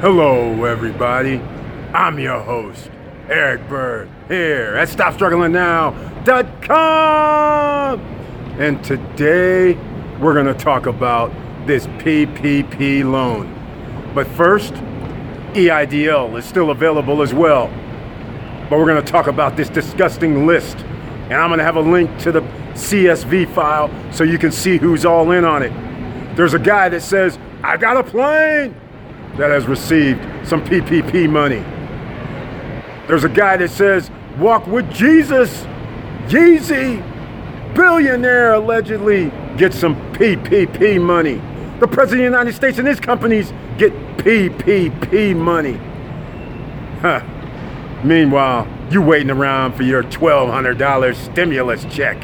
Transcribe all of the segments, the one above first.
Hello, everybody. I'm your host, Eric Bird, here at StopStrugglingNow.com. And today, we're going to talk about this PPP loan. But first, EIDL is still available as well. But we're going to talk about this disgusting list. And I'm going to have a link to the CSV file so you can see who's all in on it. There's a guy that says, I got a plane that has received some PPP money. There's a guy that says, walk with Jesus. Yeezy, billionaire allegedly gets some PPP money. The President of the United States and his companies get PPP money. Huh. Meanwhile, you waiting around for your $1,200 stimulus check.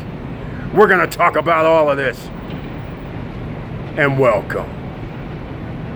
We're gonna talk about all of this. And welcome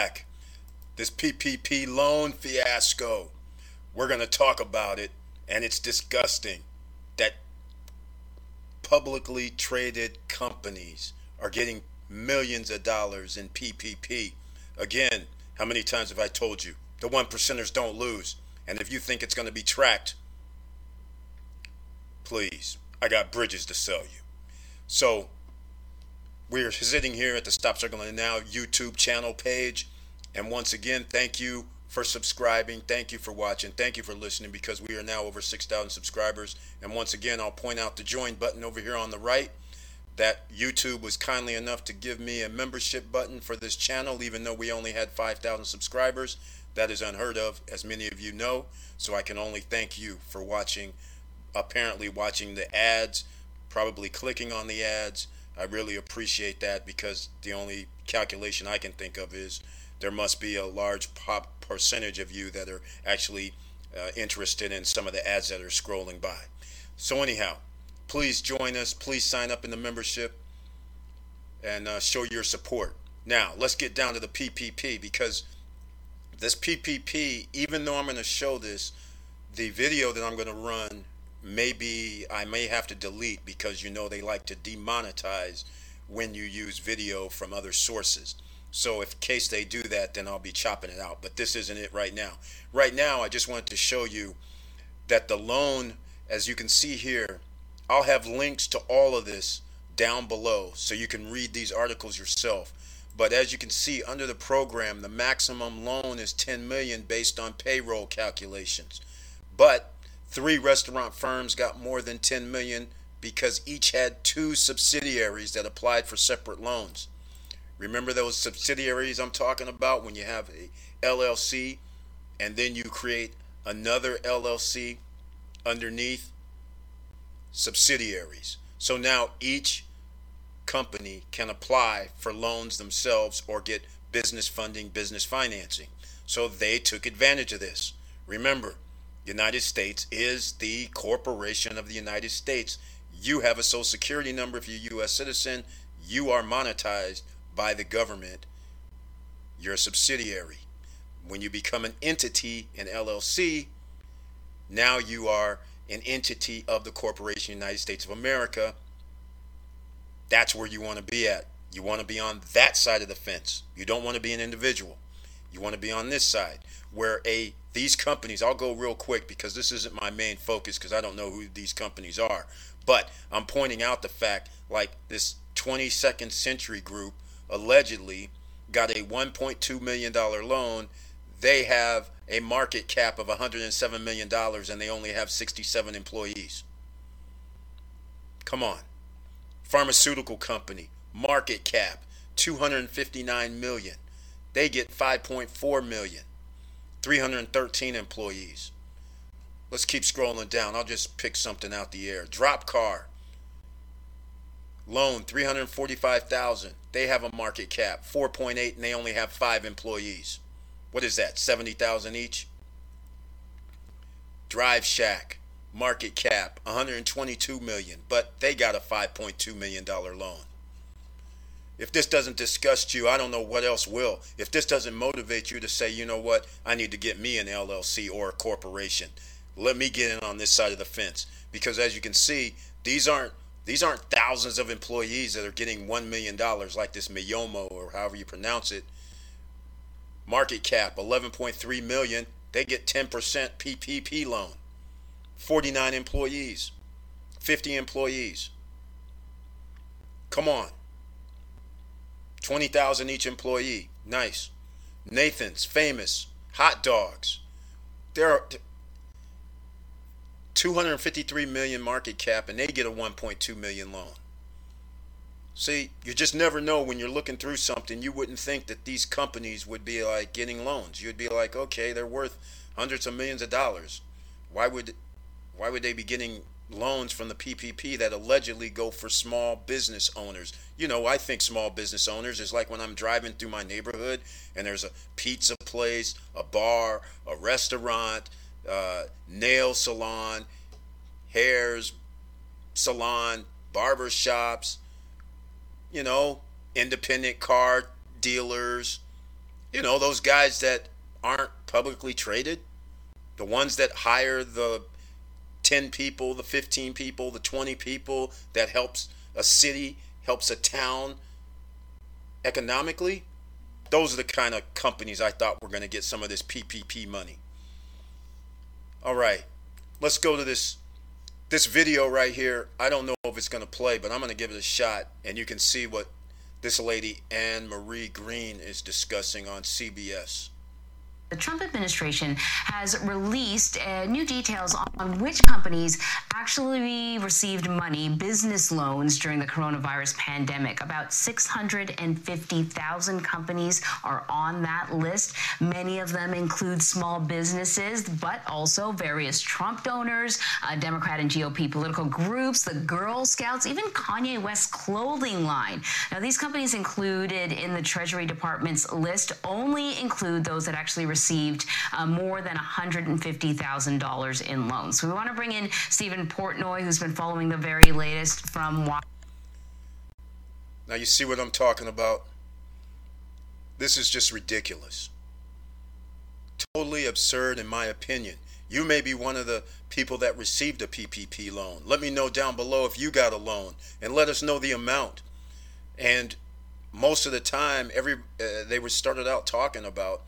Back. This PPP loan fiasco. We're going to talk about it, and it's disgusting that publicly traded companies are getting millions of dollars in PPP. Again, how many times have I told you? The one percenters don't lose. And if you think it's going to be tracked, please, I got bridges to sell you. So, we're sitting here at the Stop Struggling Now YouTube channel page. And once again, thank you for subscribing. Thank you for watching. Thank you for listening because we are now over 6,000 subscribers. And once again, I'll point out the join button over here on the right. That YouTube was kindly enough to give me a membership button for this channel, even though we only had 5,000 subscribers. That is unheard of, as many of you know. So I can only thank you for watching, apparently, watching the ads, probably clicking on the ads. I really appreciate that because the only calculation I can think of is there must be a large pop percentage of you that are actually uh, interested in some of the ads that are scrolling by. So, anyhow, please join us. Please sign up in the membership and uh, show your support. Now, let's get down to the PPP because this PPP, even though I'm going to show this, the video that I'm going to run maybe I may have to delete because you know they like to demonetize when you use video from other sources. So if case they do that, then I'll be chopping it out. But this isn't it right now. Right now, I just wanted to show you that the loan, as you can see here, I'll have links to all of this down below so you can read these articles yourself. But as you can see under the program, the maximum loan is 10 million based on payroll calculations. But three restaurant firms got more than 10 million because each had two subsidiaries that applied for separate loans. Remember those subsidiaries I'm talking about when you have a LLC and then you create another LLC underneath subsidiaries. So now each company can apply for loans themselves or get business funding, business financing. So they took advantage of this. Remember, United States is the corporation of the United States. You have a social security number if you're a US citizen. You are monetized by the government. You're a subsidiary. When you become an entity, an LLC, now you are an entity of the corporation United States of America. That's where you want to be at. You want to be on that side of the fence. You don't want to be an individual. You want to be on this side where a these companies, I'll go real quick because this isn't my main focus because I don't know who these companies are. But I'm pointing out the fact like this 22nd Century Group allegedly got a 1.2 million dollar loan. They have a market cap of 107 million dollars and they only have 67 employees. Come on. Pharmaceutical company, market cap 259 million. They get 5.4 million. 313 employees. Let's keep scrolling down. I'll just pick something out the air. DropCar. loan 345,000. They have a market cap 4.8 and they only have 5 employees. What is that? 70,000 each? Drive Shack market cap 122 million, but they got a 5.2 million dollar loan. If this doesn't disgust you, I don't know what else will. If this doesn't motivate you to say, you know what, I need to get me an LLC or a corporation. Let me get in on this side of the fence because as you can see, these aren't these aren't thousands of employees that are getting $1 million like this Miyomo or however you pronounce it. Market cap 11.3 million. They get 10% PPP loan. 49 employees. 50 employees. Come on. 20,000 each employee. Nice. Nathan's famous hot dogs. There are 253 million market cap and they get a 1.2 million loan. See, you just never know when you're looking through something. You wouldn't think that these companies would be like getting loans. You'd be like, okay, they're worth hundreds of millions of dollars. Why would why would they be getting loans from the PPP that allegedly go for small business owners. You know, I think small business owners is like when I'm driving through my neighborhood and there's a pizza place, a bar, a restaurant, uh, nail salon, hairs salon, barber shops, you know, independent car dealers, you know, those guys that aren't publicly traded, the ones that hire the 10 people, the 15 people, the 20 people that helps a city, helps a town economically. Those are the kind of companies I thought were going to get some of this PPP money. All right. Let's go to this this video right here. I don't know if it's going to play, but I'm going to give it a shot and you can see what this lady Anne Marie Green is discussing on CBS. The Trump administration has released uh, new details on which companies actually received money, business loans during the coronavirus pandemic. About 650,000 companies are on that list. Many of them include small businesses, but also various Trump donors, uh, Democrat and GOP political groups, the Girl Scouts, even Kanye West's clothing line. Now, these companies included in the Treasury Department's list only include those that actually received received uh, more than $150,000 in loans. So we want to bring in Steven Portnoy, who's been following the very latest from. Now, you see what I'm talking about? This is just ridiculous. Totally absurd, in my opinion. You may be one of the people that received a PPP loan. Let me know down below if you got a loan and let us know the amount. And most of the time, every uh, they were started out talking about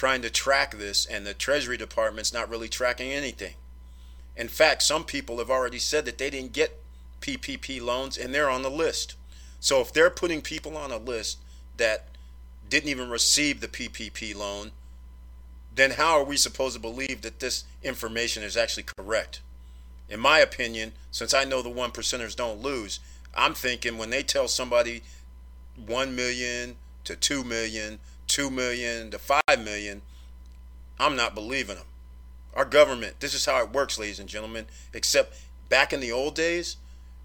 trying to track this, and the Treasury Department's not really tracking anything. In fact, some people have already said that they didn't get PPP loans and they're on the list. So if they're putting people on a list that didn't even receive the PPP loan, then how are we supposed to believe that this information is actually correct? In my opinion, since I know the one percenters don't lose, I'm thinking when they tell somebody 1 million to 2 million two million to five million, I'm not believing them. Our government, this is how it works, ladies and gentlemen. Except back in the old days,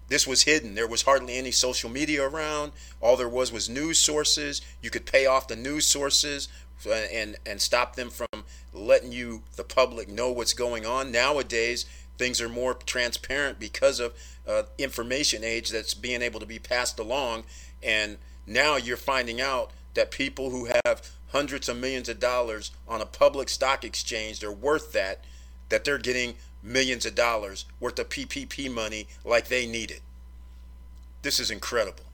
this was hidden. There was hardly any social media around. All there was was news sources. You could pay off the news sources and and stop them from letting you the public know what's going on. Nowadays, things are more transparent because of uh, information age that's being able to be passed along. And now you're finding out that people who have hundreds of millions of dollars on a public stock exchange, they're worth that, that they're getting millions of dollars worth of PPP money like they need it. This is incredible.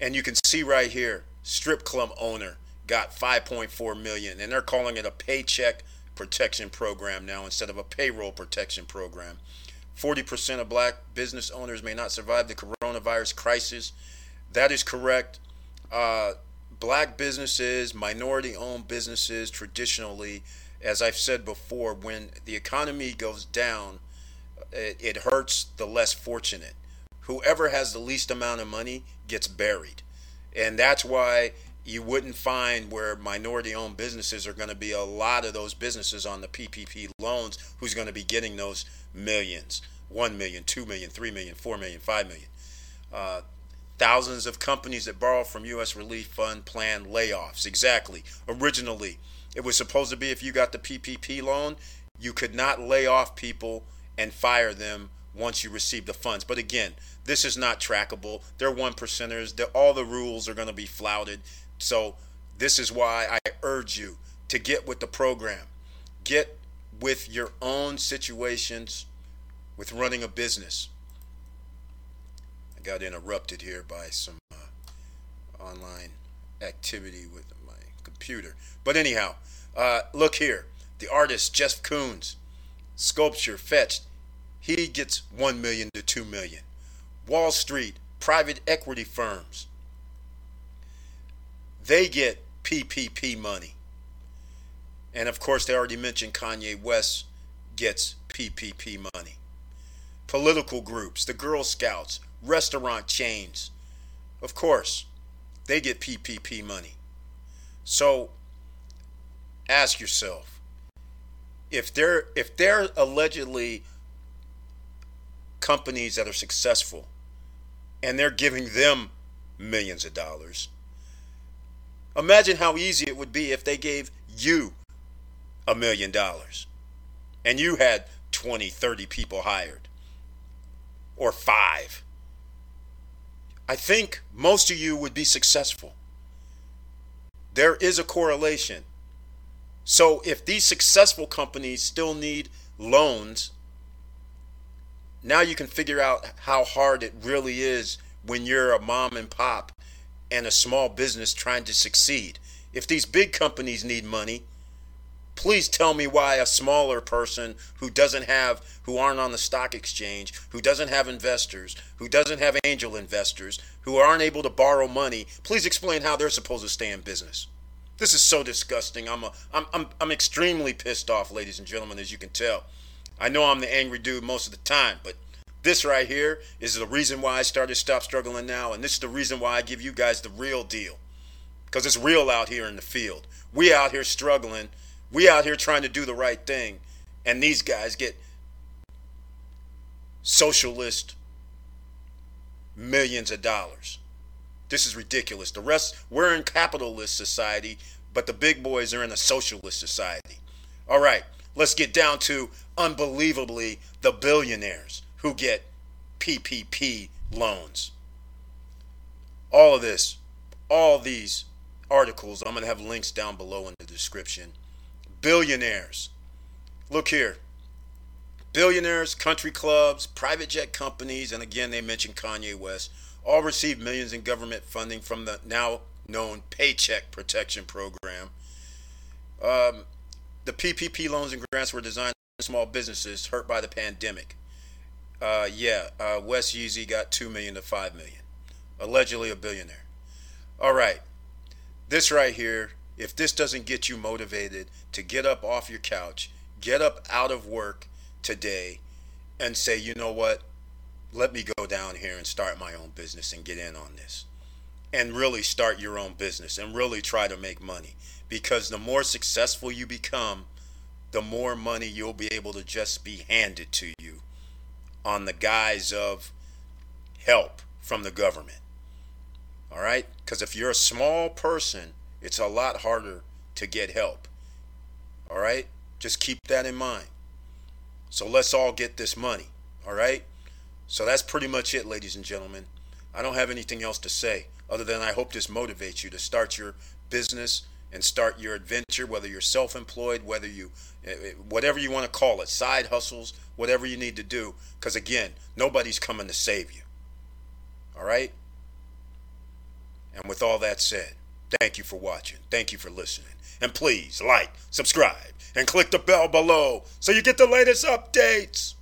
And you can see right here, strip club owner got 5.4 million and they're calling it a paycheck protection program now instead of a payroll protection program. 40% of black business owners may not survive the coronavirus crisis. That is correct. Uh, black businesses, minority owned businesses, traditionally, as I've said before, when the economy goes down, it, it, hurts the less fortunate. Whoever has the least amount of money gets buried. And that's why you wouldn't find where minority owned businesses are going to be a lot of those businesses on the PPP loans who's going to be getting those millions 1 million, 2 million, 3 million, 4 million, 5 million. Uh, Thousands of companies that borrow from U.S. Relief Fund plan layoffs. Exactly. Originally, it was supposed to be if you got the PPP loan, you could not lay off people and fire them once you receive the funds. But again, this is not trackable. They're one percenters. They're, all the rules are going to be flouted. So this is why I urge you to get with the program. Get with your own situations with running a business. Got interrupted here by some uh, online activity with my computer. But anyhow, uh, look here. The artist Jeff Koons, sculpture fetched. He gets one million to two million. Wall Street, private equity firms, they get PPP money. And of course, they already mentioned Kanye West gets PPP money. Political groups, the Girl Scouts, restaurant chains, of course, they get PPP money. So ask yourself if they're if they're allegedly companies that are successful and they're giving them millions of dollars imagine how easy it would be if they gave you a million dollars and you had 20 30 people hired or 5 I think most of you would be successful. There is a correlation. So if these successful companies still need loans, now you can figure out how hard it really is when you're a mom and pop and a small business trying to succeed. If these big companies need money, Please tell me why a smaller person who doesn't have, who aren't on the stock exchange, who doesn't have investors, who doesn't have angel investors, who aren't able to borrow money, please explain how they're supposed to stay in business. This is so disgusting. I'm, a, I'm, I'm, I'm extremely pissed off, ladies and gentlemen, as you can tell. I know I'm the angry dude most of the time, but this right here is the reason why I started Stop Struggling Now, and this is the reason why I give you guys the real deal. Because it's real out here in the field. We out here struggling we out here trying to do the right thing, and these guys get socialist millions of dollars. This is ridiculous. The rest, we're in capitalist society, but the big boys are in a socialist society. All right, let's get down to unbelievably the billionaires who get PPP loans. All of this, all these articles, I'm going to have links down below in the description billionaires. Look here. Billionaires, country clubs, private jet companies, and again, they mentioned Kanye West, all received millions in government funding from the now known Paycheck Protection Program. Um, the PPP loans and grants were designed for small businesses hurt by the pandemic. Uh, yeah, uh, West Yeezy got two million to five million, allegedly a billionaire. All right, this right here if this doesn't get you motivated to get up off your couch, get up out of work today and say, you know what, let me go down here and start my own business and get in on this. And really start your own business and really try to make money. Because the more successful you become, the more money you'll be able to just be handed to you on the guise of help from the government. All right? Because if you're a small person it's a lot harder to get help. All right? Just keep that in mind. So let's all get this money. All right? So that's pretty much it, ladies and gentlemen. I don't have anything else to say other than I hope this motivates you to start your business and start your adventure, whether you're self employed, whether you, eh, eh, whatever you want to call it, side hustles, whatever you need to do. Because again, nobody's coming to save you. All right? And with all that said, Thank you for watching. Thank you for listening. And please like, subscribe, and click the bell below so you get the latest updates.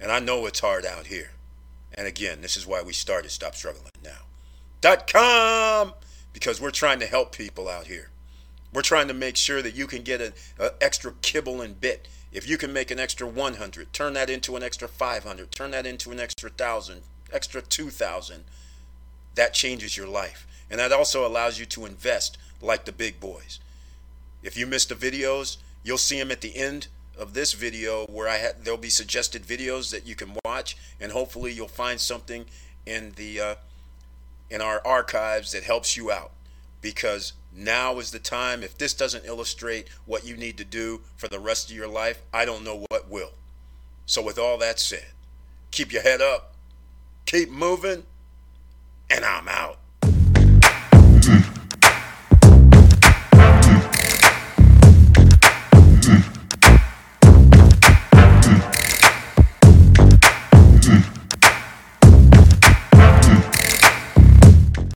And I know it's hard out here. And again, this is why we started Stop Struggling Now. Dot com because we're trying to help people out here. We're trying to make sure that you can get an extra kibble and bit. If you can make an extra 100, turn that into an extra 500, turn that into an extra 1,000, extra 2,000. That changes your life. And that also allows you to invest like the big boys. If you missed the videos, you'll see them at the end of this video where I ha- there'll be suggested videos that you can watch, and hopefully you'll find something in the uh, in our archives that helps you out because now is the time. If this doesn't illustrate what you need to do for the rest of your life, I don't know what will. So, with all that said, keep your head up, keep moving, and I'm out.